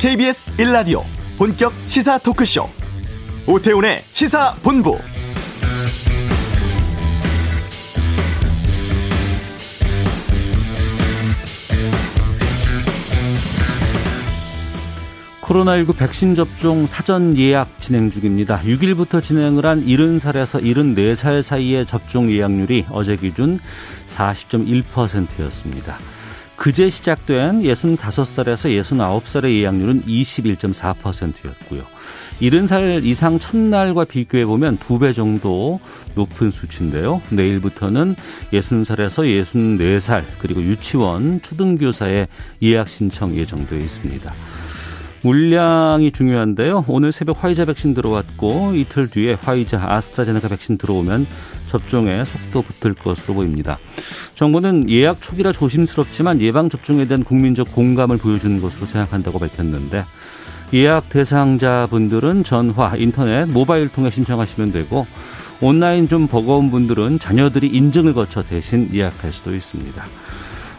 KBS 1라디오 본격 시사 토크쇼 오태훈의 시사본부 코로나19 백신 접종 사전 예약 진행 중입니다. 6일부터 진행을 한 70살에서 74살 사이의 접종 예약률이 어제 기준 40.1%였습니다. 그제 시작된 65살에서 69살의 예약률은 21.4%였고요. 70살 이상 첫날과 비교해 보면 두 배 정도 높은 수치인데요. 내일부터는 60살에서 64살 그리고 유치원, 초등교사의 예약 신청 예정되어 있습니다. 물량이 중요한데요. 오늘 새벽 화이자 백신 들어왔고 이틀 뒤에 화이자 아스트라제네카 백신 들어오면 접종에 속도 붙을 것으로 보입니다. 정부는 예약 초기라 조심스럽지만 예방 접종에 대한 국민적 공감을 보여준 것으로 생각한다고 밝혔는데 예약 대상자분들은 전화, 인터넷, 모바일 통해 신청하시면 되고 온라인 좀 버거운 분들은 자녀들이 인증을 거쳐 대신 예약할 수도 있습니다.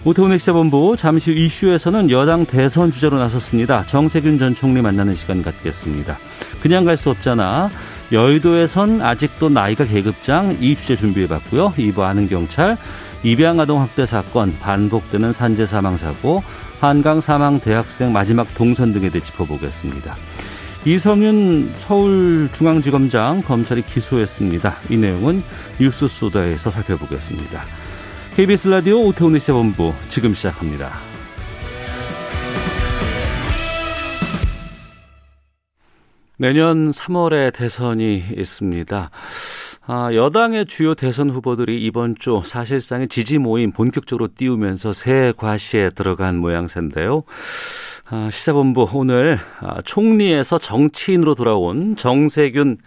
오태훈의 시사본부 잠시 후 이슈에서는 여당 대선 주자로 나섰습니다. 정세균 전 총리 만나는 시간 갖겠습니다. 그냥 갈 수 없잖아. 여의도에선 아직도 나이가 계급장 이 주제 준비해봤고요. 2부 아는 경찰 입양아동 학대 사건 반복되는 산재 사망 사고 한강 사망 대학생 마지막 동선 등에 대해 짚어보겠습니다. 이성윤 서울중앙지검장 검찰이 기소했습니다. 이 내용은 뉴스 소다에서 살펴보겠습니다. KBS 라디오 오태훈의 시본부 지금 시작합니다. 내년 3월에 대선이 있습니다. 아, 여당의 주요 대선 후보들이 이번 주 사실상의 지지 모임 본격적으로 띄우면서 새 과시에 들어간 모양새인데요. 아, 시사본부 오늘 아, 총리에서 정치인으로 돌아온 정세균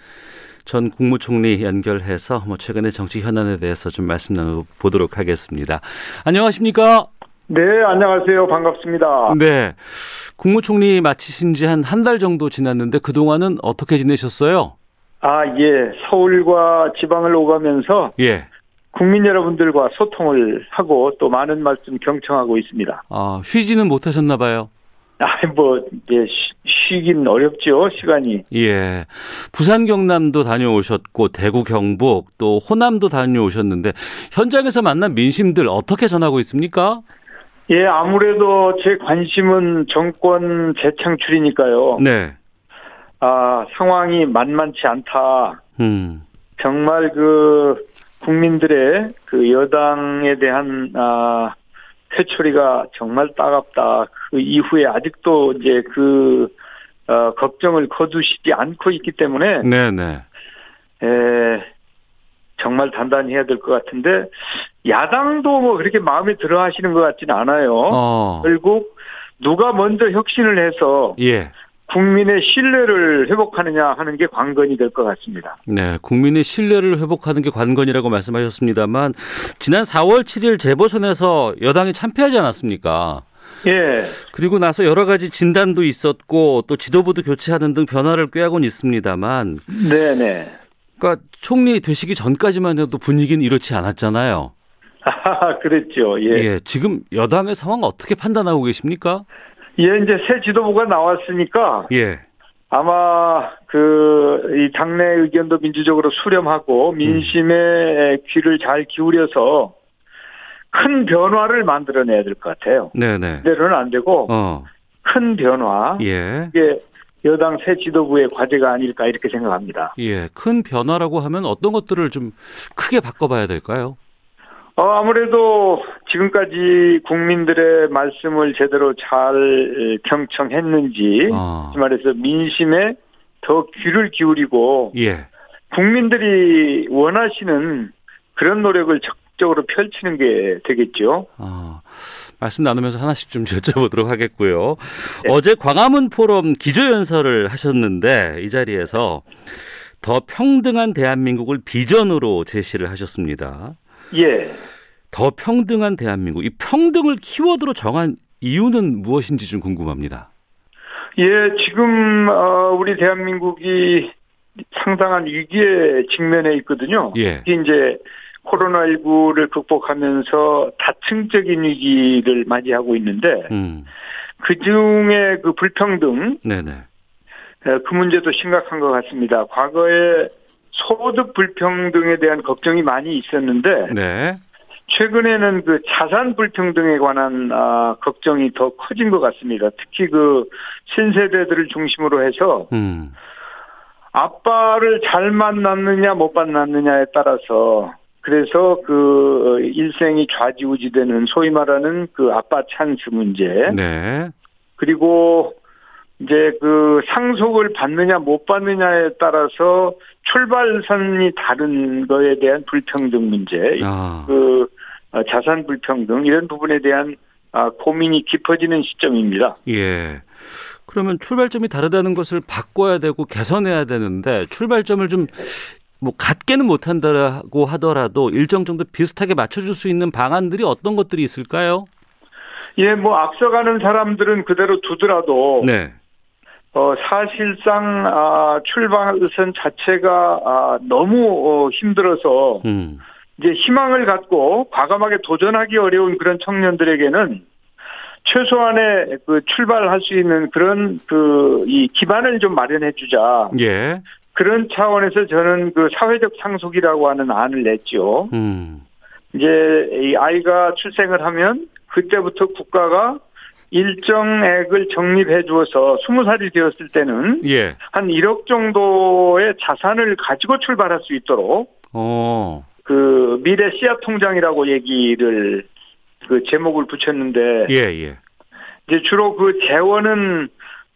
전 국무총리 연결해서 뭐 최근의 정치 현안에 대해서 좀 말씀 나눠보도록 하겠습니다. 안녕하십니까? 네, 안녕하세요. 반갑습니다. 네. 국무총리 마치신 지 한 한 달 정도 지났는데 그동안은 어떻게 지내셨어요? 아, 예. 서울과 지방을 오가면서 예. 국민 여러분들과 소통을 하고 또 많은 말씀 경청하고 있습니다. 아, 쉬지는 못하셨나 봐요. 아, 뭐, 예, 쉬긴 어렵죠, 시간이. 예. 부산 경남도 다녀오셨고, 대구 경북, 또 호남도 다녀오셨는데, 현장에서 만난 민심들 어떻게 전하고 있습니까? 예, 아무래도 제 관심은 정권 재창출이니까요. 네. 아, 상황이 만만치 않다. 음. 정말 그, 국민들의 그 여당에 대한, 아, 회초리가 정말 따갑다. 그 이후에 아직도 이제 그 어, 걱정을 거두시지 않고 있기 때문에 네네. 에, 정말 단단히 해야 될 것 같은데 야당도 뭐 그렇게 마음에 들어 하시는 것 같지는 않아요. 어. 결국 누가 먼저 혁신을 해서 예. 국민의 신뢰를 회복하느냐 하는 게 관건이 될 것 같습니다. 네, 국민의 신뢰를 회복하는 게 관건이라고 말씀하셨습니다만 지난 4월 7일 재보선에서 여당이 참패하지 않았습니까? 예. 그리고 나서 여러 가지 진단도 있었고 또 지도부도 교체하는 등 변화를 꾀하고는 있습니다만. 네네. 네. 그러니까 총리 되시기 전까지만 해도 분위기는 이렇지 않았잖아요. 아, 그랬죠. 예. 예. 지금 여당의 상황 어떻게 판단하고 계십니까? 예, 이제 새 지도부가 나왔으니까. 예. 아마 그 이 당내 의견도 민주적으로 수렴하고 민심의 음. 귀를 잘 기울여서 큰 변화를 만들어내야 될 것 같아요. 네네. 그대로는 안 되고 어. 큰 변화. 예. 이게 여당 새 지도부의 과제가 아닐까 이렇게 생각합니다. 예, 큰 변화라고 하면 어떤 것들을 좀 크게 바꿔봐야 될까요? 어, 아무래도 지금까지 국민들의 말씀을 제대로 잘 경청했는지, 어. 말해서 민심에 더 귀를 기울이고, 예. 국민들이 원하시는 그런 노력을 적극적으로 펼치는 게 되겠죠. 어. 말씀 나누면서 하나씩 좀 여쭤보도록 하겠고요. 네. 어제 광화문 포럼 기조연설을 하셨는데 이 자리에서 더 평등한 대한민국을 비전으로 제시를 하셨습니다. 예. 더 평등한 대한민국. 이 평등을 키워드로 정한 이유는 무엇인지 좀 궁금합니다. 예, 지금 어, 우리 대한민국이 상당한 위기에 직면해 있거든요. 예. 이게 이제 코로나19를 극복하면서 다층적인 위기를 맞이하고 있는데 음. 그 중에 그 불평등. 네네. 그 문제도 심각한 것 같습니다. 과거에 소득 불평등에 대한 걱정이 많이 있었는데. 네. 최근에는 그 자산 불평등에 관한 아, 걱정이 더 커진 것 같습니다. 특히 그 신세대들을 중심으로 해서 음. 아빠를 잘 만났느냐 못 만났느냐에 따라서 그래서 그 일생이 좌지우지되는 소위 말하는 그 아빠 찬스 문제. 네. 그리고 이제 그 상속을 받느냐 못 받느냐에 따라서 출발선이 다른 거에 대한 불평등 문제, 아. 그 어, 자산 불평등 이런 부분에 대한 아, 고민이 깊어지는 시점입니다. 예. 그러면 출발점이 다르다는 것을 바꿔야 되고 개선해야 되는데 출발점을 좀 뭐 같게는 못한다고 하더라도 일정 정도 비슷하게 맞춰줄 수 있는 방안들이 어떤 것들이 있을까요? 예, 뭐 앞서가는 사람들은 그대로 두더라도 네. 어, 사실상 아, 출발선 자체가 아, 너무 어, 힘들어서 음. 이제 희망을 갖고 과감하게 도전하기 어려운 그런 청년들에게는 최소한의 그 출발할 수 있는 그런 그 이 기반을 좀 마련해 주자. 예. 그런 차원에서 저는 그 사회적 상속이라고 하는 안을 냈죠. 음. 이제 이 아이가 출생을 하면 그때부터 국가가 일정액을 적립해 주어서 스무 살이 되었을 때는 예. 한 1억 정도의 자산을 가지고 출발할 수 있도록 어. 그 미래 씨앗 통장이라고 얘기를 그 제목을 붙였는데 예, 예. 이제 주로 그 재원은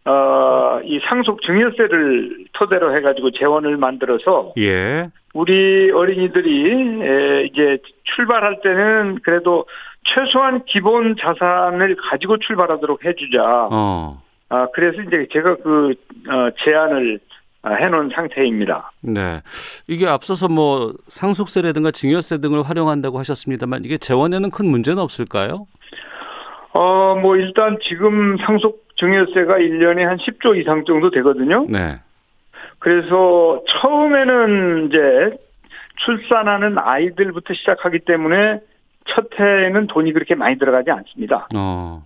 어, 이 상속 증여세를 토대로 해가지고 재원을 만들어서 예. 우리 어린이들이 에, 이제 출발할 때는 그래도 최소한 기본 자산을 가지고 출발하도록 해주자. 어. 아 그래서 이제 제가 그 어, 제안을 아, 해놓은 상태입니다. 네. 이게 앞서서 뭐 상속세라든가 증여세 등을 활용한다고 하셨습니다만 이게 재원에는 큰 문제는 없을까요? 어, 뭐 일단 지금 상속 증여세가 1년에 한 10조 이상 정도 되거든요. 네. 그래서 처음에는 이제 출산하는 아이들부터 시작하기 때문에 첫 해에는 돈이 그렇게 많이 들어가지 않습니다. 어.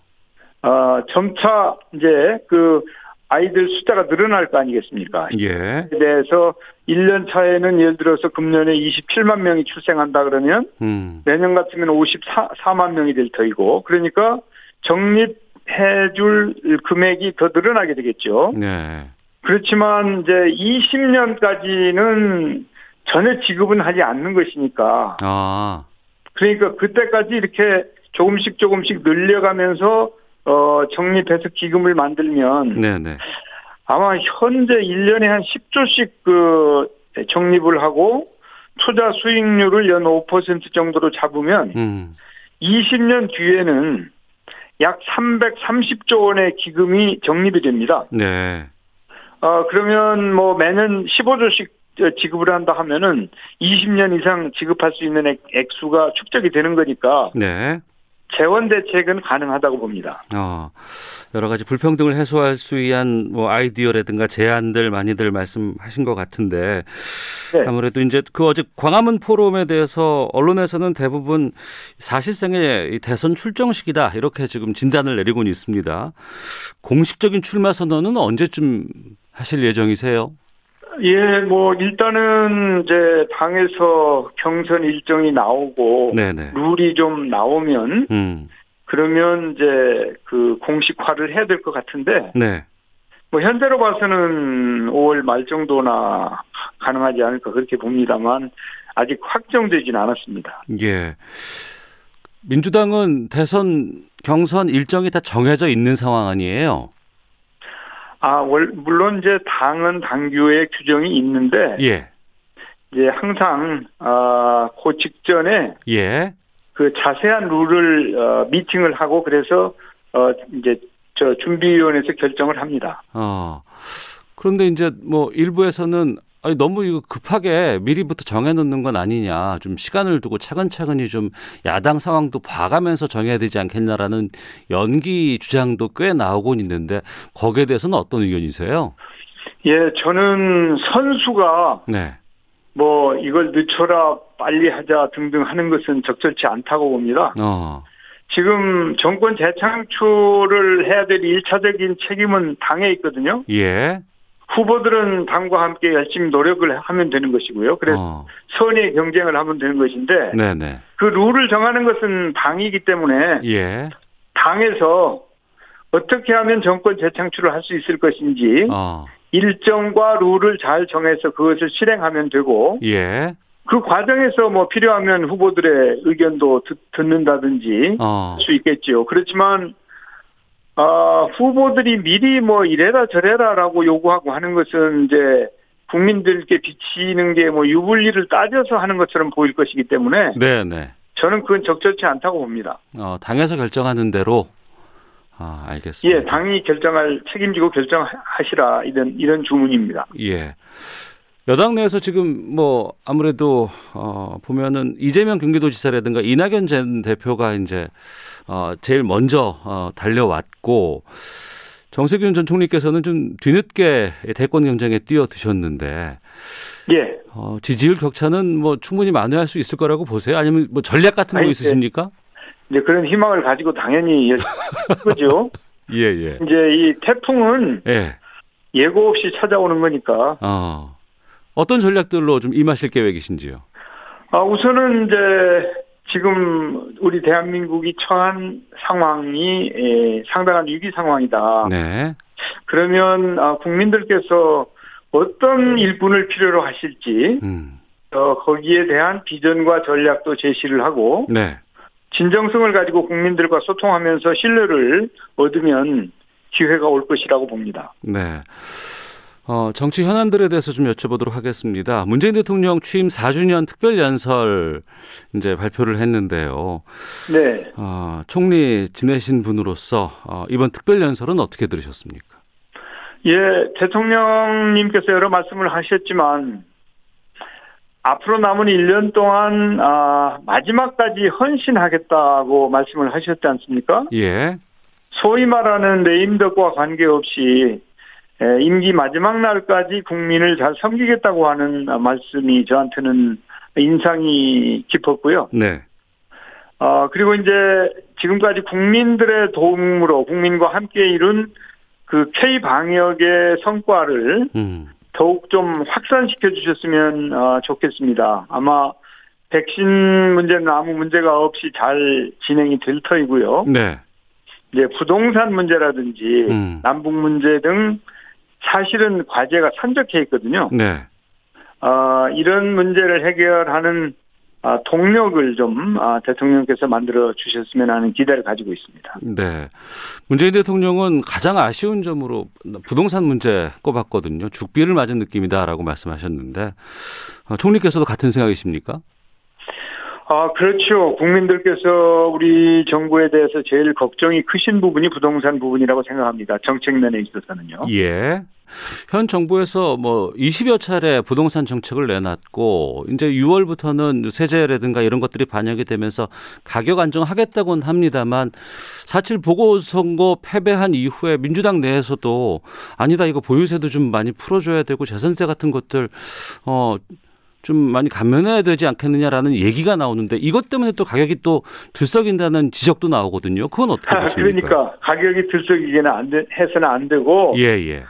어 점차 이제 그 아이들 숫자가 늘어날 거 아니겠습니까? 예. 대해서 1년 차에는 예를 들어서 금년에 27만 명이 출생한다 그러면 음. 내년 같으면 54만 명이 될 터이고 그러니까 적립 해줄 금액이 더 늘어나게 되겠죠. 네. 그렇지만 이제 20년까지는 전혀 지급은 하지 않는 것이니까. 아. 그러니까 그때까지 이렇게 조금씩 조금씩 늘려가면서 어, 적립해서 기금을 만들면 네네. 아마 현재 1년에 한 10조씩 그 적립을 하고 투자 수익률을 연 5% 정도로 잡으면 음. 20년 뒤에는 약 330조 원의 기금이 적립이 됩니다. 네. 어, 그러면 뭐 매년 15조씩 지급을 한다 하면은 20년 이상 지급할 수 있는 액 수가 축적이 되는 거니까. 네. 재원 대책은 가능하다고 봅니다. 어, 여러 가지 불평등을 해소할 수 위한 뭐 아이디어라든가 제안들 많이들 말씀하신 것 같은데 네. 아무래도 이제 그 어제 광화문 포럼에 대해서 언론에서는 대부분 사실상의 대선 출정식이다 이렇게 지금 진단을 내리고는 있습니다. 공식적인 출마 선언은 언제쯤 하실 예정이세요? 예, 뭐 일단은 이제 당에서 경선 일정이 나오고 네네. 룰이 좀 나오면 음. 그러면 이제 그 공식화를 해야 될 것 같은데 네. 뭐 현재로 봐서는 5월 말 정도나 가능하지 않을까 그렇게 봅니다만 아직 확정되지는 않았습니다. 예. 민주당은 대선 경선 일정이 다 정해져 있는 상황 아니에요? 아, 월, 물론 이제 당은 당규의 규정이 있는데, 예. 이제 항상, 아, 그 직전에, 예. 그 자세한 룰을, 어, 미팅을 하고 그래서, 어, 이제 저 준비위원회에서 결정을 합니다. 어. 그런데 이제 뭐 일부에서는 아니 너무 이거 급하게 미리부터 정해놓는 건 아니냐. 좀 시간을 두고 차근차근히 좀 야당 상황도 봐가면서 정해야 되지 않겠냐라는 연기 주장도 꽤 나오곤 있는데 거기에 대해서는 어떤 의견이세요? 예, 저는 선수가 네. 뭐 이걸 늦춰라 빨리 하자 등등 하는 것은 적절치 않다고 봅니다. 어. 지금 정권 재창출을 해야 될 1차적인 책임은 당에 있거든요. 예. 후보들은 당과 함께 열심히 노력을 하면 되는 것이고요. 그래서 어. 선의 경쟁을 하면 되는 것인데 네네. 그 룰을 정하는 것은 당이기 때문에 예. 당에서 어떻게 하면 정권 재창출을 할 수 있을 것인지 어. 일정과 룰을 잘 정해서 그것을 실행하면 되고 예. 그 과정에서 뭐 필요하면 후보들의 의견도 듣, 는다든지 어. 할수 있겠지요. 그렇지만 아, 후보들이 미리 뭐 이래라 저래라라고 요구하고 하는 것은 이제 국민들께 비치는 게 뭐 유불리를 따져서 하는 것처럼 보일 것이기 때문에 네, 네. 저는 그건 적절치 않다고 봅니다. 어, 당에서 결정하는 대로 아, 알겠습니다. 예, 당이 결정할 책임지고 결정하시라 이런 이런 주문입니다. 예. 여당 내에서 지금 뭐 아무래도 어 보면은 이재명 경기도지사라든가 이낙연 전 대표가 이제 어 제일 먼저 어 달려왔고 정세균 전 총리께서는 좀 뒤늦게 대권 경쟁에 뛰어드셨는데 예. 어 지지율 격차는 뭐 충분히 만회할 수 있을 거라고 보세요? 아니면 뭐 전략 같은 거 아니, 있으십니까? 이제 그런 희망을 가지고 당연히 그죠? 예, 예. 이제 이 태풍은 예. 예고 없이 찾아오는 거니까. 어. 어떤 전략들로 좀 임하실 계획이신지요? 아, 우선은 이제 지금 우리 대한민국이 처한 상황이 예, 상당한 위기 상황이다. 네. 그러면 아, 국민들께서 어떤 일분을 필요로 하실지 음. 어, 거기에 대한 비전과 전략도 제시를 하고 네. 진정성을 가지고 국민들과 소통하면서 신뢰를 얻으면 기회가 올 것이라고 봅니다. 네. 어, 정치 현안들에 대해서 좀 여쭤보도록 하겠습니다. 문재인 대통령 취임 4주년 특별 연설 이제 발표를 했는데요. 네. 어, 총리 지내신 분으로서 어, 이번 특별 연설은 어떻게 들으셨습니까? 예, 대통령님께서 여러 말씀을 하셨지만 앞으로 남은 1년 동안 아, 마지막까지 헌신하겠다고 말씀을 하셨지 않습니까? 예. 소위 말하는 레임덕과 관계없이 임기 마지막 날까지 국민을 잘 섬기겠다고 하는 말씀이 저한테는 인상이 깊었고요. 네. 어, 그리고 이제 지금까지 국민들의 도움으로 국민과 함께 이룬 그 K 방역의 성과를 음. 더욱 좀 확산시켜 주셨으면 어, 좋겠습니다. 아마 백신 문제는 아무 문제가 없이 잘 진행이 될 터이고요. 네. 이제 부동산 문제라든지 음. 남북 문제 등 사실은 과제가 산적해 있거든요. 네. 어, 이런 문제를 해결하는 아, 동력을 좀 아, 대통령께서 만들어 주셨으면 하는 기대를 가지고 있습니다. 네. 문재인 대통령은 가장 아쉬운 점으로 부동산 문제 꼽았거든요. 죽비를 맞은 느낌이다라고 말씀하셨는데 어, 총리께서도 같은 생각이십니까? 아, 그렇죠. 국민들께서 우리 정부에 대해서 제일 걱정이 크신 부분이 부동산 부분이라고 생각합니다. 정책 면에 있어서는요. 예. 현 정부에서 뭐 20여 차례 부동산 정책을 내놨고 이제 6월부터는 세제라든가 이런 것들이 반영이 되면서 가격 안정하겠다고는 합니다만 사칠 보궐선거 패배한 이후에 민주당 내에서도 아니다 이거 보유세도 좀 많이 풀어줘야 되고 재산세 같은 것들 어. 좀 많이 감면해야 되지 않겠느냐라는 얘기가 나오는데 이것 때문에 또 가격이 또 들썩인다는 지적도 나오거든요. 그건 어떻게 보십니까? 그러니까 가격이 들썩이기는 안 돼, 해서는 안 되고 예, 예.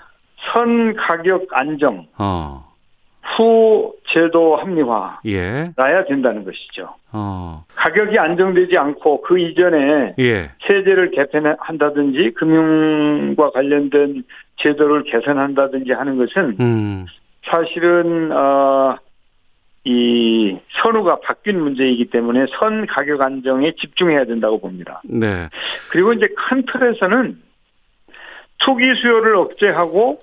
선 가격 안정, 어. 후 제도 합리화 예. 나야 된다는 것이죠. 어. 가격이 안정되지 않고 그 이전에 예. 세제를 개편한다든지 금융과 관련된 제도를 개선한다든지 하는 것은 음. 사실은 어, 이 선우가 바뀐 문제이기 때문에 선 가격 안정에 집중해야 된다고 봅니다. 네. 그리고 이제 큰 틀에서는 투기 수요를 억제하고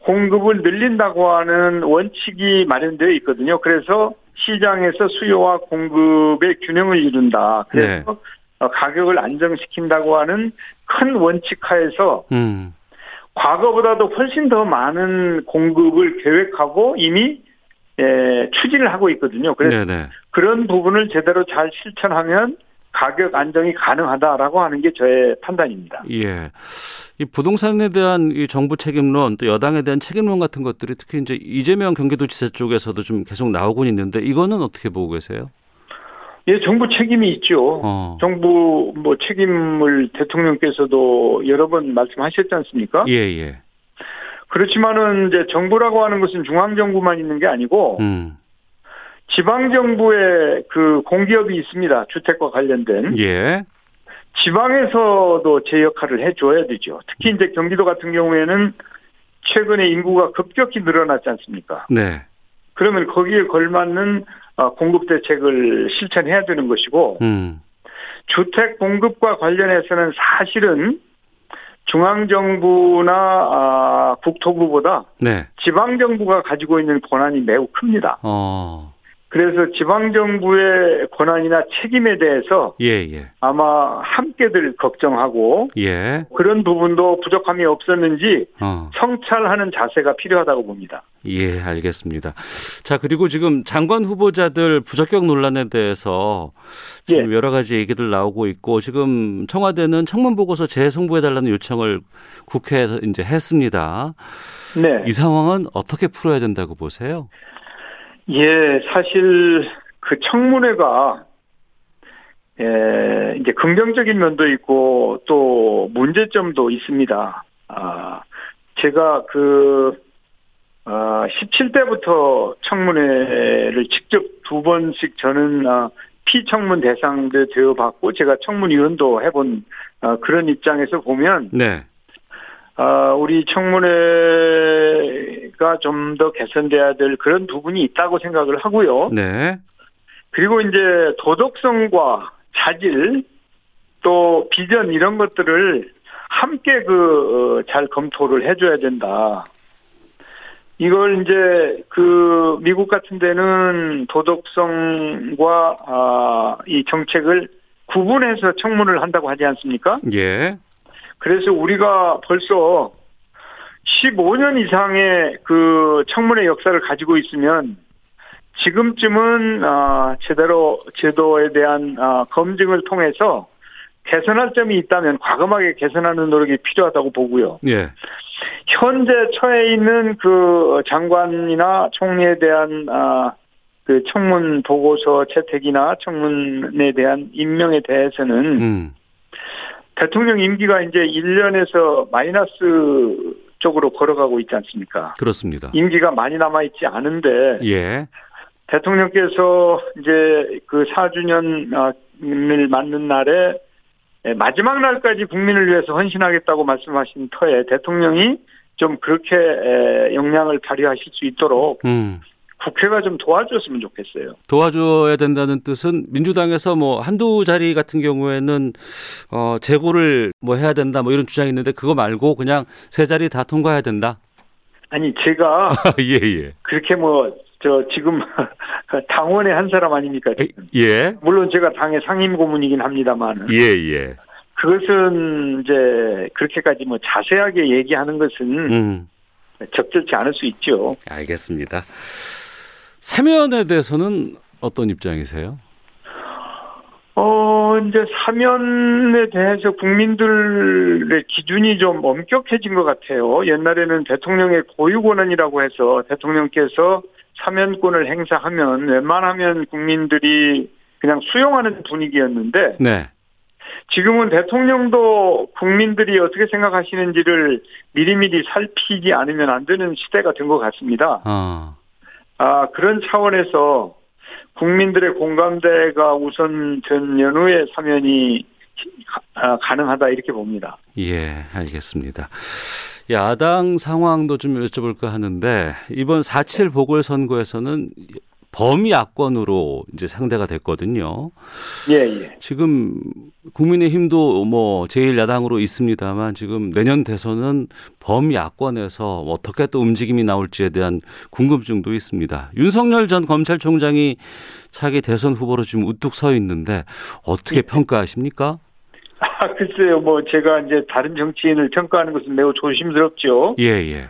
공급을 늘린다고 하는 원칙이 마련되어 있거든요. 그래서 시장에서 수요와 공급의 균형을 이룬다. 그래서 네. 가격을 안정시킨다고 하는 큰 원칙 하에서 음. 과거보다도 훨씬 더 많은 공급을 계획하고 이미 예, 추진을 하고 있거든요. 그래서 네네. 그런 부분을 제대로 잘 실천하면 가격 안정이 가능하다라고 하는 게 저의 판단입니다. 예. 이 부동산에 대한 이 정부 책임론 또 여당에 대한 책임론 같은 것들이 특히 이제 이재명 경기도지사 쪽에서도 좀 계속 나오고 있는데 이거는 어떻게 보고 계세요? 예, 정부 책임이 있죠. 어. 정부 뭐 책임을 대통령께서도 여러 번 말씀하셨지 않습니까? 예, 예. 그렇지만은 이제 정부라고 하는 것은 중앙 정부만 있는 게 아니고 음. 지방 정부의 그 공기업이 있습니다. 주택과 관련된. 예. 지방에서도 제 역할을 해줘야 되죠. 특히 이제 경기도 같은 경우에는 최근에 인구가 급격히 늘어났지 않습니까? 네. 그러면 거기에 걸맞는 어, 공급 대책을 실천해야 되는 것이고, 음. 주택 공급과 관련해서는 사실은 중앙정부나 아, 국토부보다 네. 지방정부가 가지고 있는 권한이 매우 큽니다. 어. 그래서 지방 정부의 권한이나 책임에 대해서 예, 예. 아마 함께들 걱정하고 예. 그런 부분도 부족함이 없었는지 어. 성찰하는 자세가 필요하다고 봅니다. 예, 알겠습니다. 자, 그리고 지금 장관 후보자들 부적격 논란에 대해서 지금 예. 여러 가지 얘기들 나오고 있고 지금 청와대는 청문 보고서 재송부해 달라는 요청을 국회에서 이제 했습니다. 네. 이 상황은 어떻게 풀어야 된다고 보세요? 예, 사실 그 청문회가 예, 이제 긍정적인 면도 있고 또 문제점도 있습니다. 아, 제가 그 아, 17대부터 청문회를 직접 두 번씩 저는 아, 피청문 대상도 되어봤고 제가 청문위원도 해본 아, 그런 입장에서 보면 네. 아, 우리 청문회가 좀 더 개선돼야 될 그런 부분이 있다고 생각을 하고요. 네. 그리고 이제 도덕성과 자질 또 비전 이런 것들을 함께 그잘 어, 검토를 해줘야 된다. 이걸 이제 그 미국 같은 데는 도덕성과 아이 정책을 구분해서 청문을 한다고 하지 않습니까? 예. 그래서 우리가 벌써 15년 이상의 그 청문회 역사를 가지고 있으면 지금쯤은 아 제대로 제도에 대한 아 검증을 통해서 개선할 점이 있다면 과감하게 개선하는 노력이 필요하다고 보고요. 예. 현재 처해 있는 그 장관이나 총리에 대한 아그 청문 보고서 채택이나 청문에 대한 임명에 대해서는 음. 대통령 임기가 이제 1년에서 마이너스 쪽으로 걸어가고 있지 않습니까? 그렇습니다. 임기가 많이 남아 있지 않은데 예. 대통령께서 이제 그 4주년을 맞는 날에 마지막 날까지 국민을 위해서 헌신하겠다고 말씀하신 터에 대통령이 좀 그렇게 역량을 발휘하실 수 있도록 음. 국회가 좀 도와줬으면 좋겠어요. 도와줘야 된다는 뜻은 민주당에서 뭐 한두 자리 같은 경우에는 어 재고를 뭐 해야 된다 뭐 이런 주장이 있는데 그거 말고 그냥 세 자리 다 통과해야 된다. 아니 제가 예 예. 그렇게 뭐 저 지금 당원의 한 사람 아닙니까? 예. 물론 제가 당의 상임 고문이긴 합니다만. 예 예. 그것은 이제 그렇게까지 뭐 자세하게 얘기하는 것은 음. 적절치 않을 수 있죠. 알겠습니다. 사면에 대해서는 어떤 입장이세요? 어, 이제 사면에 대해서 국민들의 기준이 좀 엄격해진 것 같아요. 옛날에는 대통령의 고유 권한이라고 해서 대통령께서 사면권을 행사하면 웬만하면 국민들이 그냥 수용하는 분위기였는데 네. 지금은 대통령도 국민들이 어떻게 생각하시는지를 미리미리 살피지 않으면 안 되는 시대가 된 것 같습니다. 어. 아, 그런 차원에서 국민들의 공감대가 우선 된 연후의 사면이 아, 가능하다 이렇게 봅니다. 예, 알겠습니다. 야당 상황도 좀 여쭤볼까 하는데 이번 4.7 보궐선거에서는 범야권으로 이제 상대가 됐거든요. 예, 예. 지금 국민의힘도 뭐 제일 야당으로 있습니다만 지금 내년 대선은 범야권에서 어떻게 또 움직임이 나올지에 대한 궁금증도 있습니다. 윤석열 전 검찰총장이 차기 대선 후보로 지금 우뚝 서 있는데 어떻게 예. 평가하십니까? 아, 글쎄요. 뭐 제가 이제 다른 정치인을 평가하는 것은 매우 조심스럽죠. 예, 예.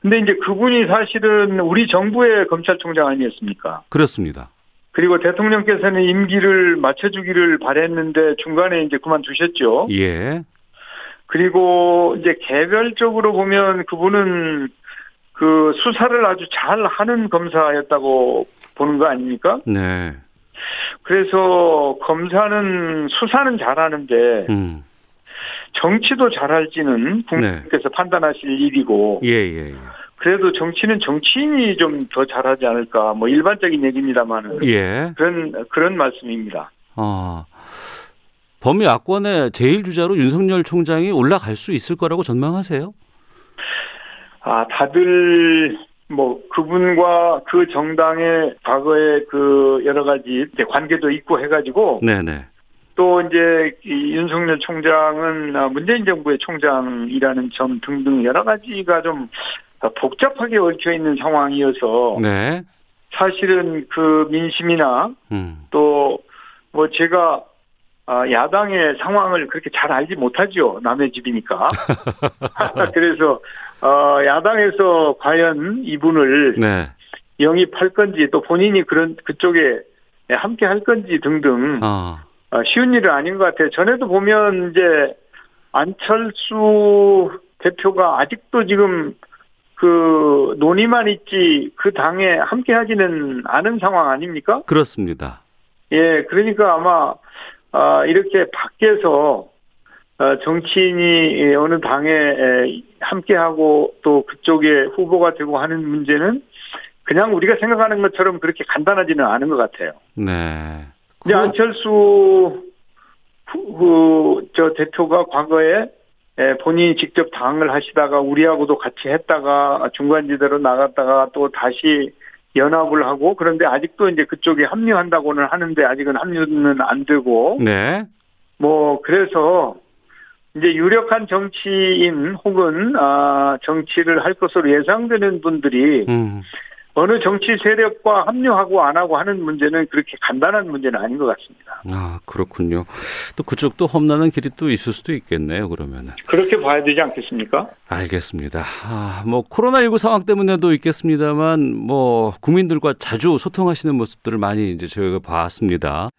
근데 이제 그분이 사실은 우리 정부의 검찰총장 아니었습니까? 그렇습니다. 그리고 대통령께서는 임기를 맞춰주기를 바랬는데 중간에 이제 그만두셨죠. 예. 그리고 이제 개별적으로 보면 그분은 그 수사를 아주 잘 하는 검사였다고 보는 거 아닙니까? 네. 그래서 검사는 수사는 잘하는데 음. 정치도 잘 할지는 국민께서 네. 판단하실 일이고 예, 예, 예. 그래도 정치는 정치인이 좀 더 잘하지 않을까 뭐 일반적인 얘기입니다만은 예. 그런 그런 말씀입니다. 아 범위 야권의 제일 주자로 윤석열 총장이 올라갈 수 있을 거라고 전망하세요? 아 다들 뭐 그분과 그 정당의 과거의 그 여러 가지 관계도 있고 해가지고 네네. 또 이제 이 윤석열 총장은 문재인 정부의 총장이라는 점 등등 여러 가지가 좀 복잡하게 얽혀 있는 상황이어서 네. 사실은 그 민심이나 음. 또뭐 제가 아, 야당의 상황을 그렇게 잘 알지 못하죠 남의 집이니까 그래서 어, 야당에서 과연 이분을 네. 영입할 건지 또 본인이 그런 그쪽에 함께 할 건지 등등 어. 어, 쉬운 일은 아닌 것 같아요. 전에도 보면 이제 안철수 대표가 아직도 지금 그 논의만 있지 그 당에 함께 하지는 않은 상황 아닙니까? 그렇습니다. 예, 그러니까 아마 아, 이렇게 밖에서 어, 정치인이 어느 당에 함께하고 또 그쪽에 후보가 되고 하는 문제는 그냥 우리가 생각하는 것처럼 그렇게 간단하지는 않은 것 같아요. 네. 근데 안철수 그, 저 대표가 과거에 본인이 직접 당을 하시다가 우리하고도 같이 했다가 중간지대로 나갔다가 또 다시 연합을 하고 그런데 아직도 이제 그쪽에 합류한다고는 하는데 아직은 합류는 안 되고 네. 뭐 그래서 이제 유력한 정치인 혹은 아 정치를 할 것으로 예상되는 분들이 음. 어느 정치 세력과 합류하고 안 하고 하는 문제는 그렇게 간단한 문제는 아닌 것 같습니다. 아 그렇군요. 또 그쪽도 험난한 길이 또 있을 수도 있겠네요. 그러면은 그렇게 봐야 되지 않겠습니까? 알겠습니다. 아, 뭐 코로나 19 상황 때문에도 있겠습니다만 뭐 국민들과 자주 소통하시는 모습들을 많이 이제 저희가 봤습니다.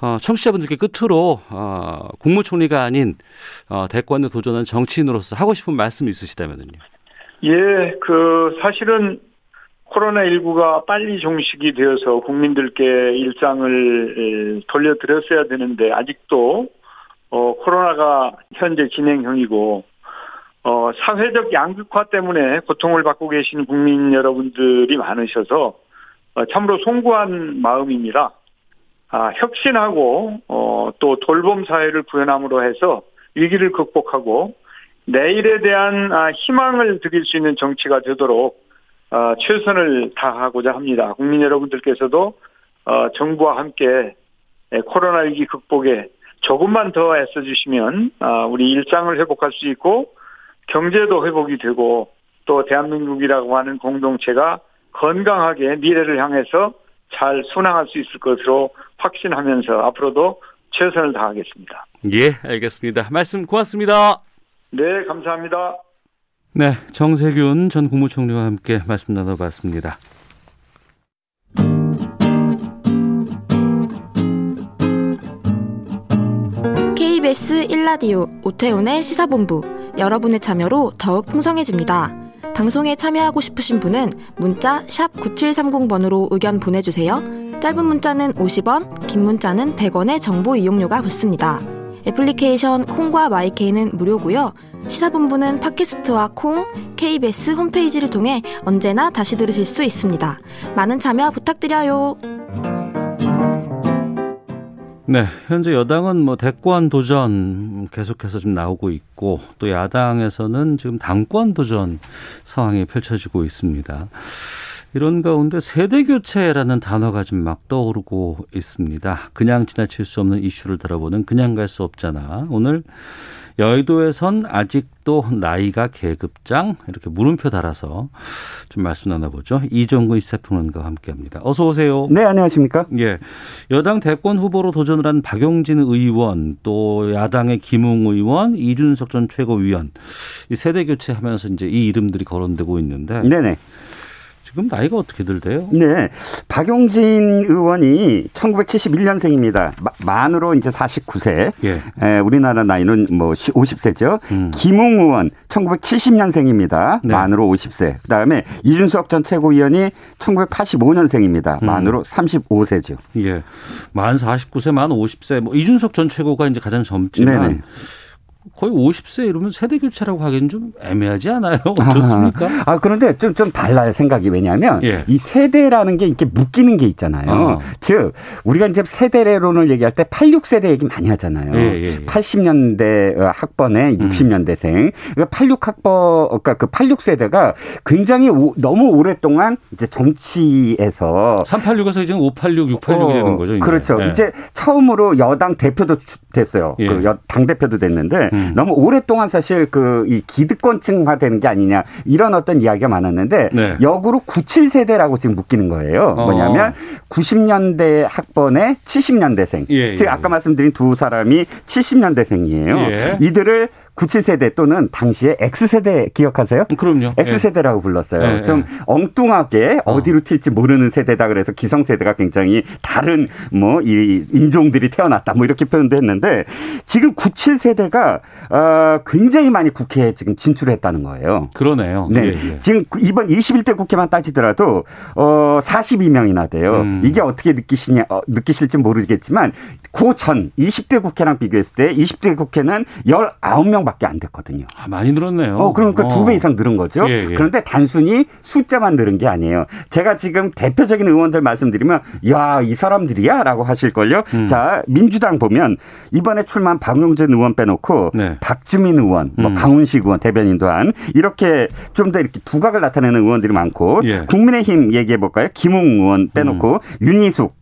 어, 청취자분들께 끝으로 어, 국무총리가 아닌 어, 대권에 도전한 정치인으로서 하고 싶은 말씀 있으시다면요. 예, 그 사실은 코로나19가 빨리 종식이 되어서 국민들께 일상을 돌려드렸어야 되는데 아직도 어, 코로나가 현재 진행형이고 어, 사회적 양극화 때문에 고통을 받고 계신 국민 여러분들이 많으셔서 어, 참으로 송구한 마음입니다. 아, 혁신하고 어, 또 돌봄 사회를 구현함으로 해서 위기를 극복하고 내일에 대한 아, 희망을 드릴 수 있는 정치가 되도록 어, 최선을 다하고자 합니다. 국민 여러분들께서도 어, 정부와 함께 코로나 위기 극복에 조금만 더 애써주시면 어, 우리 일상을 회복할 수 있고 경제도 회복이 되고 또 대한민국이라고 하는 공동체가 건강하게 미래를 향해서 잘 순항할 수 있을 것으로 확신하면서 앞으로도 최선을 다하겠습니다. 예, 알겠습니다. 말씀 고맙습니다. 네, 감사합니다. 네, 정세균 전 국무총리와 함께 말씀 나눠봤습니다. KBS 1라디오 오태훈의 시사본부 여러분의 참여로 더욱 풍성해집니다. 방송에 참여하고 싶으신 분은 문자 9730번으로 의견 보내주세요. 짧은 문자는 50원, 긴 문자는 100원의 정보 이용료가 붙습니다. 애플리케이션 콩과 마이케이는 무료고요. 시사본부는 팟캐스트와 콩, KBS 홈페이지를 통해 언제나 다시 들으실 수 있습니다. 많은 참여 부탁드려요. 네, 현재 여당은 뭐 대권 도전 계속해서 좀 나오고 있고 또 야당에서는 지금 당권 도전 상황이 펼쳐지고 있습니다. 이런 가운데 세대 교체라는 단어가 좀 막 떠오르고 있습니다. 그냥 지나칠 수 없는 이슈를 다뤄보는 그냥 갈 수 없잖아. 오늘 여의도에선 아직도 나이가 계급장 이렇게 물음표 달아서 좀 말씀 나눠보죠. 이종근 시사평론가와 함께합니다. 어서 오세요. 네, 안녕하십니까? 예, 여당 대권 후보로 도전을 한 박용진 의원 또 야당의 김웅 의원, 이준석 전 최고위원 이 세대 교체하면서 이제 이 이름들이 거론되고 있는데. 네네. 지금 나이가 어떻게들 돼요? 네. 박용진 의원이 1971년생입니다. 만으로 이제 49세. 예. 에, 우리나라 나이는 뭐 50세죠. 음. 김웅 의원 1970년생입니다. 네. 만으로 50세. 그다음에 이준석 전 최고위원이 1985년생입니다. 음. 만으로 음. 35세죠. 예. 만 49세, 만 50세. 뭐 이준석 전 최고가 이제 가장 젊지만 네네. 거의 50세 이러면 세대 교체라고 하기는 좀 애매하지 않아요? 어떻습니까? 아, 아, 그런데 좀, 좀 달라요, 생각이. 왜냐하면 예. 이 세대라는 게 이렇게 묶이는 게 있잖아요. 어. 즉, 우리가 이제 세대론을 얘기할 때 86세대 얘기 많이 하잖아요. 예, 예, 예. 80년대 어, 학번에 60년대생. 음. 그러니까 86학번, 그러니까 그 86세대가 굉장히 오, 너무 오랫동안 이제 정치에서 386에서 이제 586, 686이 어, 되는 거죠. 이제. 그렇죠. 예. 이제 처음으로 여당 대표도 됐어요. 예. 그당 대표도 됐는데 음. 너무 오랫동안 사실 그 이 기득권층화 되는 게 아니냐 이런 어떤 이야기가 많았는데 네. 역으로 97세대라고 지금 묶이는 거예요. 어. 뭐냐면 90년대 학번에 70년대생. 예, 즉 예, 아까 예. 말씀드린 두 사람이 70년대생이에요. 예. 이들을 97세대 또는 당시에 X세대 기억하세요? 그럼요. X세대라고 불렀어요. 네, 좀 네. 엉뚱하게 어 디로 튈지 모르는 세대다 그래서 기성세대가 굉장히 다른 뭐 이 인종들이 태어났다 뭐 이렇게 표현도 했는데 지금 97세대가 어 굉장히 많이 국회에 지금 진출했다는 거예요. 그러네요. 네. 예, 예. 지금 이번 21대 국회만 따지더라도 어 42명이나 돼요. 음. 이게 어떻게 느끼시냐 어, 느끼실지 모르겠지만 그 전 20대 국회랑 비교했을 때 20대 국회는 19명 명밖에 안 됐거든요. 아, 많이 늘었네요. 어, 그러니까 어. 두배 이상 늘은 거죠. 예, 예. 그런데 단순히 숫자만 늘은 게 아니에요. 제가 지금 대표적인 의원들 말씀드리면 야, 이 사람들이야? 라고 하실걸요. 음. 자, 민주당 보면 이번에 출마한 박용진 의원 빼놓고 네. 박주민 의원, 뭐 음. 강훈식 의원 대변인도 한 이렇게 좀 더 이렇게 두각을 나타내는 의원들이 많고 예. 국민의힘 얘기해 볼까요? 김웅 의원 빼놓고 음. 윤희숙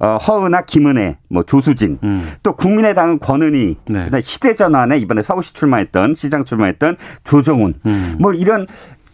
어, 허은아, 김은혜, 뭐 조수진, 음. 또 국민의당은 권은희, 네. 시대전환에 이번에 서울시 출마했던 시장 출마했던 조정훈, 음. 뭐 이런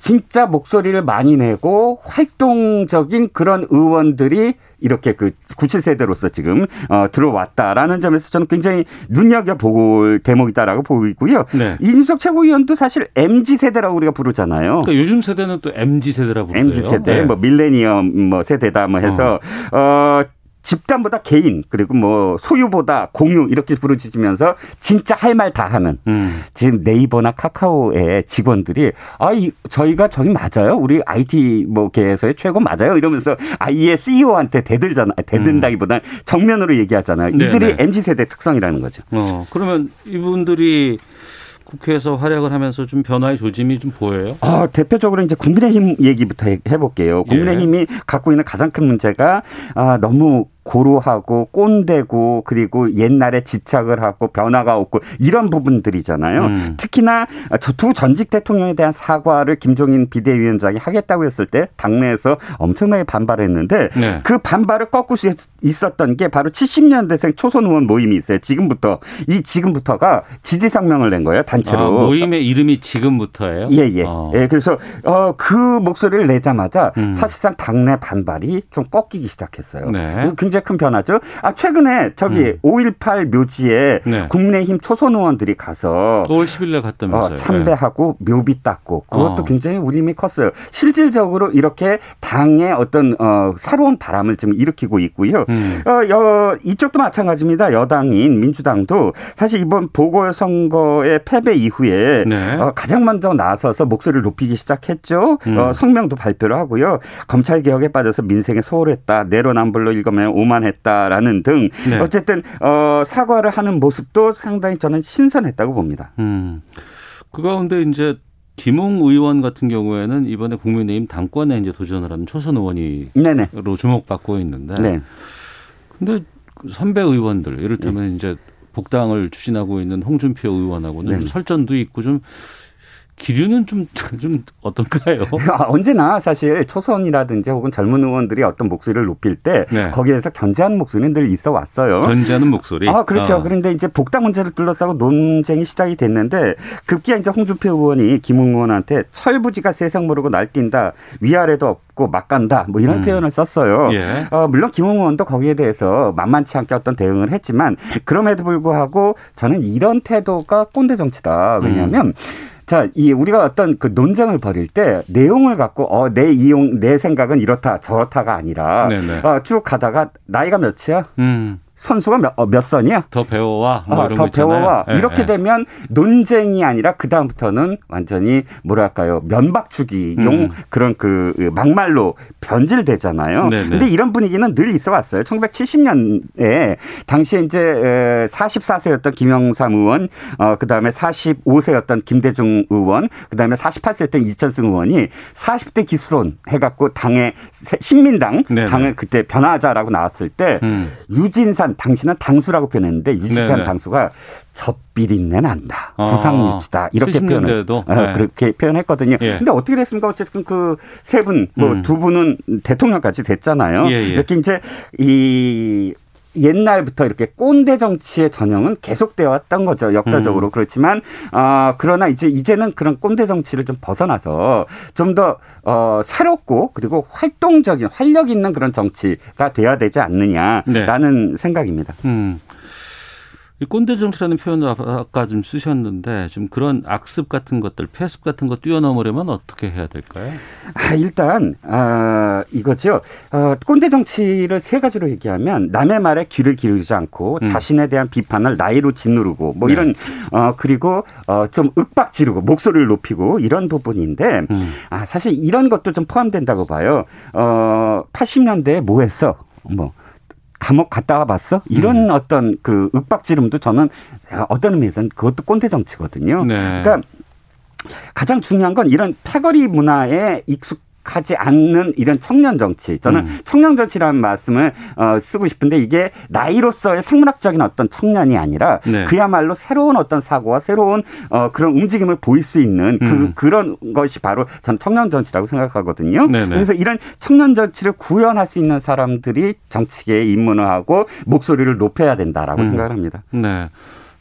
진짜 목소리를 많이 내고 활동적인 그런 의원들이 이렇게 그 97세대로서 지금 어, 들어왔다라는 점에서 저는 굉장히 눈여겨볼 대목이다라고 보이고요. 네. 이준석 최고위원도 사실 MZ 세대라고 우리가 부르잖아요. 그러니까 요즘 세대는 또 MZ 세대라고 부르죠. MZ 세대, 네. 뭐 밀레니엄 뭐 세대다 뭐 해서 어, 어 집단보다 개인 그리고 뭐 소유보다 공유 이렇게 부르짖으면서 진짜 할 말 다 하는 음. 지금 네이버나 카카오의 직원들이 아 이, 저희가 저희 맞아요 우리 IT 뭐 계에서의 최고 맞아요 이러면서 아이의 CEO한테 대들잖아 대든다기보다 는 정면으로 얘기하잖아요 이들이 네네. mz 세대 특성이라는 거죠. 어 그러면 이분들이 국회에서 활약을 하면서 좀 변화의 조짐이 좀 보여요? 아, 대표적으로 이제 국민의힘 얘기부터 해 볼게요. 국민의힘이 예. 갖고 있는 가장 큰 문제가 아, 너무 고루하고 꼰대고 그리고 옛날에 집착을 하고 변화가 없고 이런 부분들이잖아요. 음. 특히나 두 전직 대통령에 대한 사과를 김종인 비대위원장이 하겠다고 했을 때 당내에서 엄청나게 반발했는데 네. 그 반발을 꺾을 수 있었던 게 바로 70년대생 초선 의원 모임이 있어요. 지금부터 이 지금부터가 지지 성명을 낸 거예요. 단체로. 아, 모임의 이름이 지금부터예요? 예, 예. 어. 예, 그래서 어, 그 목소리를 내자마자 음. 사실상 당내 반발이 좀 꺾이기 시작했어요. 네. 굉장히 큰 변화죠. 아 최근에 저기 음. 5.18 묘지에 네. 국민의힘 초선 의원들이 가서 5월 10일에 갔다면서요. 어, 참배하고 네. 묘비 닦고 그것도 어. 굉장히 울림이 컸어요. 실질적으로 이렇게 당의 어떤 어, 새로운 바람을 지금 일으키고 있고요. 음. 어, 여, 이쪽도 마찬가지입니다. 여당인 민주당도 사실 이번 보궐선거의 패배 이후에 네. 어, 가장 먼저 나서서 목소리를 높이기 시작했죠. 음. 어, 성명도 발표를 하고요. 검찰 개혁에 빠져서 민생에 소홀했다. 내로남불로 읽으면 오만했다라는 등 네. 어쨌든 어, 사과를 하는 모습도 상당히 저는 신선했다고 봅니다. 음. 그 가운데 이제 김웅 의원 같은 경우에는 이번에 국민의힘 당권에 이제 도전을 하는 초선 의원이로. 주목받고 있는데 네. 근데 그 선배 의원들 이를테면 네. 이제 복당을 추진하고 있는 홍준표 의원하고는 네. 설전도 있고 좀 기류는 좀, 좀 어떤가요? 아, 언제나 사실 초선이라든지 혹은 젊은 의원들이 어떤 목소리를 높일 때 네. 거기에서 견제하는 목소리는 늘 있어 왔어요. 견제하는 목소리? 아, 그렇죠. 어. 그런데 이제 복당 문제를 둘러싸고 논쟁이 시작이 됐는데 급기야 이제 홍준표 의원이 김웅 의원한테 철부지가 세상 모르고 날뛴다. 위아래도 없고 막 간다. 뭐 이런 음. 표현을 썼어요. 예. 어, 물론 김웅 의원도 거기에 대해서 만만치 않게 어떤 대응을 했지만 그럼에도 불구하고 저는 이런 태도가 꼰대 정치다. 왜냐하면 음. 자, 이 우리가 어떤 그 논쟁을 벌일 때 내용을 갖고 어, 내 이용 내 생각은 이렇다 저렇다가 아니라 어, 쭉 가다가 나이가 몇이야? 음. 선수가 몇, 어, 몇 선이야? 더 배워와 뭐 어, 더 배워와 네, 이렇게 네. 되면 논쟁이 아니라 그 다음부터는 완전히 뭐랄까요 면박주기용 음. 그런 그, 그 막말로 변질되잖아요. 네네. 근데 이런 분위기는 늘 있어 왔어요. 1970년에 당시에 이제 44세였던 김영삼 의원, 어, 그 다음에 45세였던 김대중 의원, 그 다음에 48세였던 이천승 의원이 40대 기수론 해갖고 당의 신민당 네네. 당을 그때 변화하자라고 나왔을 때 음. 유진산 당신은 당수라고 표현했는데 네네. 당수가 젖비린내 난다. 아, 부상유치다. 이렇게 표현을 어, 네. 그렇게 표현했거든요. 예. 근데 어떻게 됐습니까? 어쨌든 그 세 분, 뭐두 음. 분은 대통령까지 됐잖아요. 예, 예. 이렇게 이제 이 옛날부터 이렇게 꼰대 정치의 전형은 계속되어 왔던 거죠 역사적으로 음. 그렇지만 어, 그러나 이제 이제는 그런 꼰대 정치를 좀 벗어나서 좀더 어, 새롭고 그리고 활동적인 활력 있는 그런 정치가 돼야 되지 않느냐라는 네. 생각입니다. 음. 이 꼰대 정치라는 표현을 아까 좀 쓰셨는데 좀 그런 악습 같은 것들, 폐습 같은 거 뛰어넘으려면 어떻게 해야 될까요? 아, 일단 아, 이거죠. 어, 꼰대 정치를 세 가지로 얘기하면 남의 말에 귀를 기울이지 않고 음. 자신에 대한 비판을 나이로 짓누르고 뭐 네. 이런 어, 그리고 어, 좀 윽박 지르고 목소리를 높이고 이런 부분인데 음. 아, 사실 이런 것도 좀 포함된다고 봐요. 어, 80년대에 뭐 했어? 뭐 감옥 갔다 와봤어? 이런 음. 어떤 그 윽박지름도 저는 어떤 의미에서는 그것도 꼰대 정치거든요. 네. 그러니까 가장 중요한 건 이런 패거리 문화에 익숙 하지 않는 이런 청년 정치. 저는 음. 청년 정치라는 말씀을 어, 쓰고 싶은데 이게 나이로서의 생물학적인 어떤 청년이 아니라 네. 그야말로 새로운 어떤 사고와 새로운 어, 그런 움직임을 보일 수 있는 그, 음. 그런 것이 바로 전 청년 정치라고 생각하거든요. 네네. 그래서 이런 청년 정치를 구현할 수 있는 사람들이 정치계에 입문을 하고 목소리를 높여야 된다라고 음. 생각을 합니다. 네.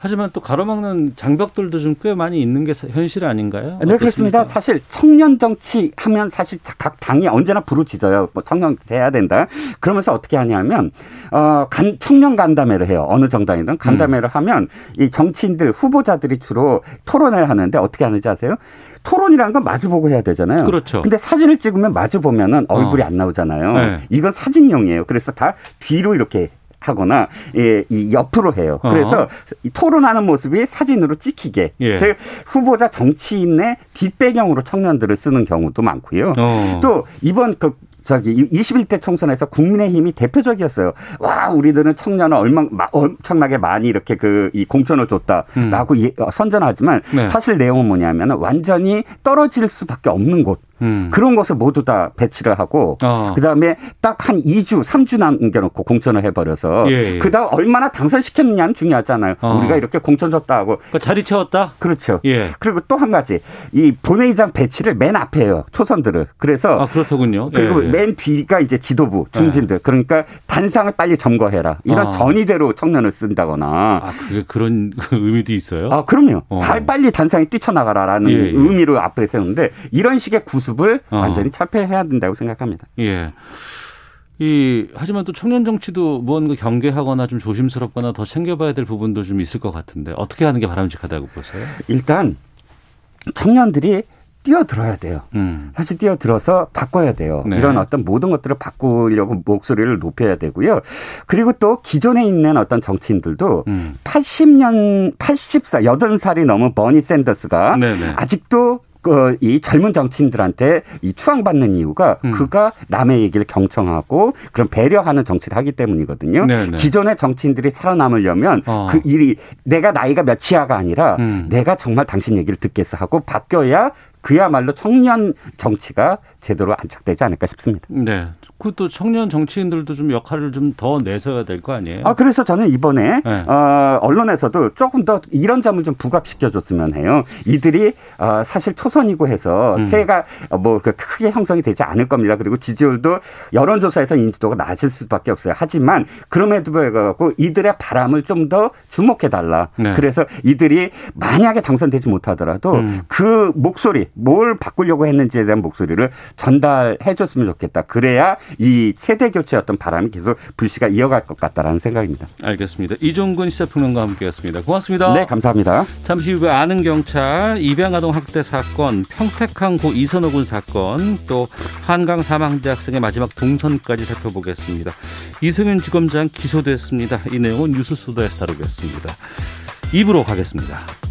하지만 또 가로막는 장벽들도 좀 꽤 많이 있는 게 현실 아닌가요? 네, 그렇습니다. 사실 청년 정치 하면 사실 각 당이 언제나 부르짖어요. 뭐 청년 해야 된다. 그러면서 어떻게 하냐면 어 간, 청년 간담회를 해요. 어느 정당이든 간담회를 음. 하면 이 정치인들 후보자들이 주로 토론을 하는데 어떻게 하는지 아세요? 토론이라는 건 마주보고 해야 되잖아요. 그렇죠. 근데 사진을 찍으면 마주보면은 얼굴이 어. 안 나오잖아요. 네. 이건 사진용이에요. 그래서 다 뒤로 이렇게 하거나 예, 이 옆으로 해요. 그래서 어. 토론하는 모습이 사진으로 찍히게. 예. 즉 후보자 정치인의 뒷배경으로 청년들을 쓰는 경우도 많고요. 어. 또 이번 그 저기 21대 총선에서 국민의힘이 대표적이었어요. 와, 우리들은 청년을 얼마 엄청나게 많이 이렇게 그 이 공천을 줬다라고 음. 어, 선전하지만 네. 사실 내용은 뭐냐면 완전히 떨어질 수밖에 없는 곳. 음. 그런 것을 모두 다 배치를 하고 어. 그다음에 딱 한 2주, 3주 남겨놓고 공천을 해버려서 예, 예. 그다음 얼마나 당선시켰느냐는 중요하잖아요. 어. 우리가 이렇게 공천 줬다 하고 그러니까 자리 채웠다. 그렇죠. 예. 그리고 또 한 가지 이 본회의장 배치를 맨 앞에 해요. 초선들을. 그래서 아 그렇더군요. 그리고 예, 예. 맨 뒤가 이제 지도부 중진들. 예. 그러니까 단상을 빨리 점거해라. 이런 아. 전의대로 청년을 쓴다거나. 아 그게 그런 의미도 있어요? 아 그럼요. 어. 빨리 단상에 뛰쳐나가라라는 예, 의미로 앞에 세우는데 이런 식의 구수 모습을 어. 완전히 철폐해야 된다고 생각합니다. 예. 이 하지만 또 청년 정치도 뭔가 경계하거나 좀 조심스럽거나 더 챙겨봐야 될 부분도 좀 있을 것 같은데 어떻게 하는 게 바람직하다고 보세요? 일단 청년들이 뛰어들어야 돼요. 음. 사실 뛰어들어서 바꿔야 돼요. 네. 이런 어떤 모든 것들을 바꾸려고 목소리를 높여야 되고요. 그리고 또 기존에 있는 어떤 정치인들도 음. 80년, 84, 80살이 넘은 버니 샌더스가 네네. 아직도 그, 이 젊은 정치인들한테 이 추앙받는 이유가 음. 그가 남의 얘기를 경청하고 그런 배려하는 정치를 하기 때문이거든요. 네네. 네. 기존의 정치인들이 살아남으려면 어. 그 일이 내가 나이가 몇이야가 아니라 음. 내가 정말 당신 얘기를 듣겠어 하고 바뀌어야 그야말로 청년 정치가 제대로 안착되지 않을까 싶습니다. 네. 그또 청년 정치인들도 좀 역할을 좀 더 내서야 될 거 아니에요? 아 그래서 저는 이번에 네. 어, 언론에서도 조금 더 이런 점을 좀 부각시켜줬으면 해요. 이들이 어, 사실 초선이고 해서 음. 세가 뭐 크게 형성이 되지 않을 겁니다. 그리고 지지율도 여론조사에서 인지도가 낮을 수밖에 없어요. 하지만 그럼에도 불구하고 이들의 바람을 좀 더 주목해 달라. 네. 그래서 이들이 만약에 당선되지 못하더라도 음. 그 목소리 뭘 바꾸려고 했는지에 대한 목소리를 전달해 줬으면 좋겠다. 그래야 이 세대 교체 어떤 바람이 계속 불씨가 이어갈 것 같다라는 생각입니다. 알겠습니다. 이종근 시사평론가 함께했습니다. 고맙습니다. 네, 감사합니다. 잠시 후에 아는 경찰 입양아동 학대 사건, 평택항 고 이선호 군 사건, 또 한강 사망 대 학생의 마지막 동선까지 살펴보겠습니다. 이승윤 주검장 기소됐습니다. 이 내용은 뉴스 소다에서 다루겠습니다. 입으로 가겠습니다.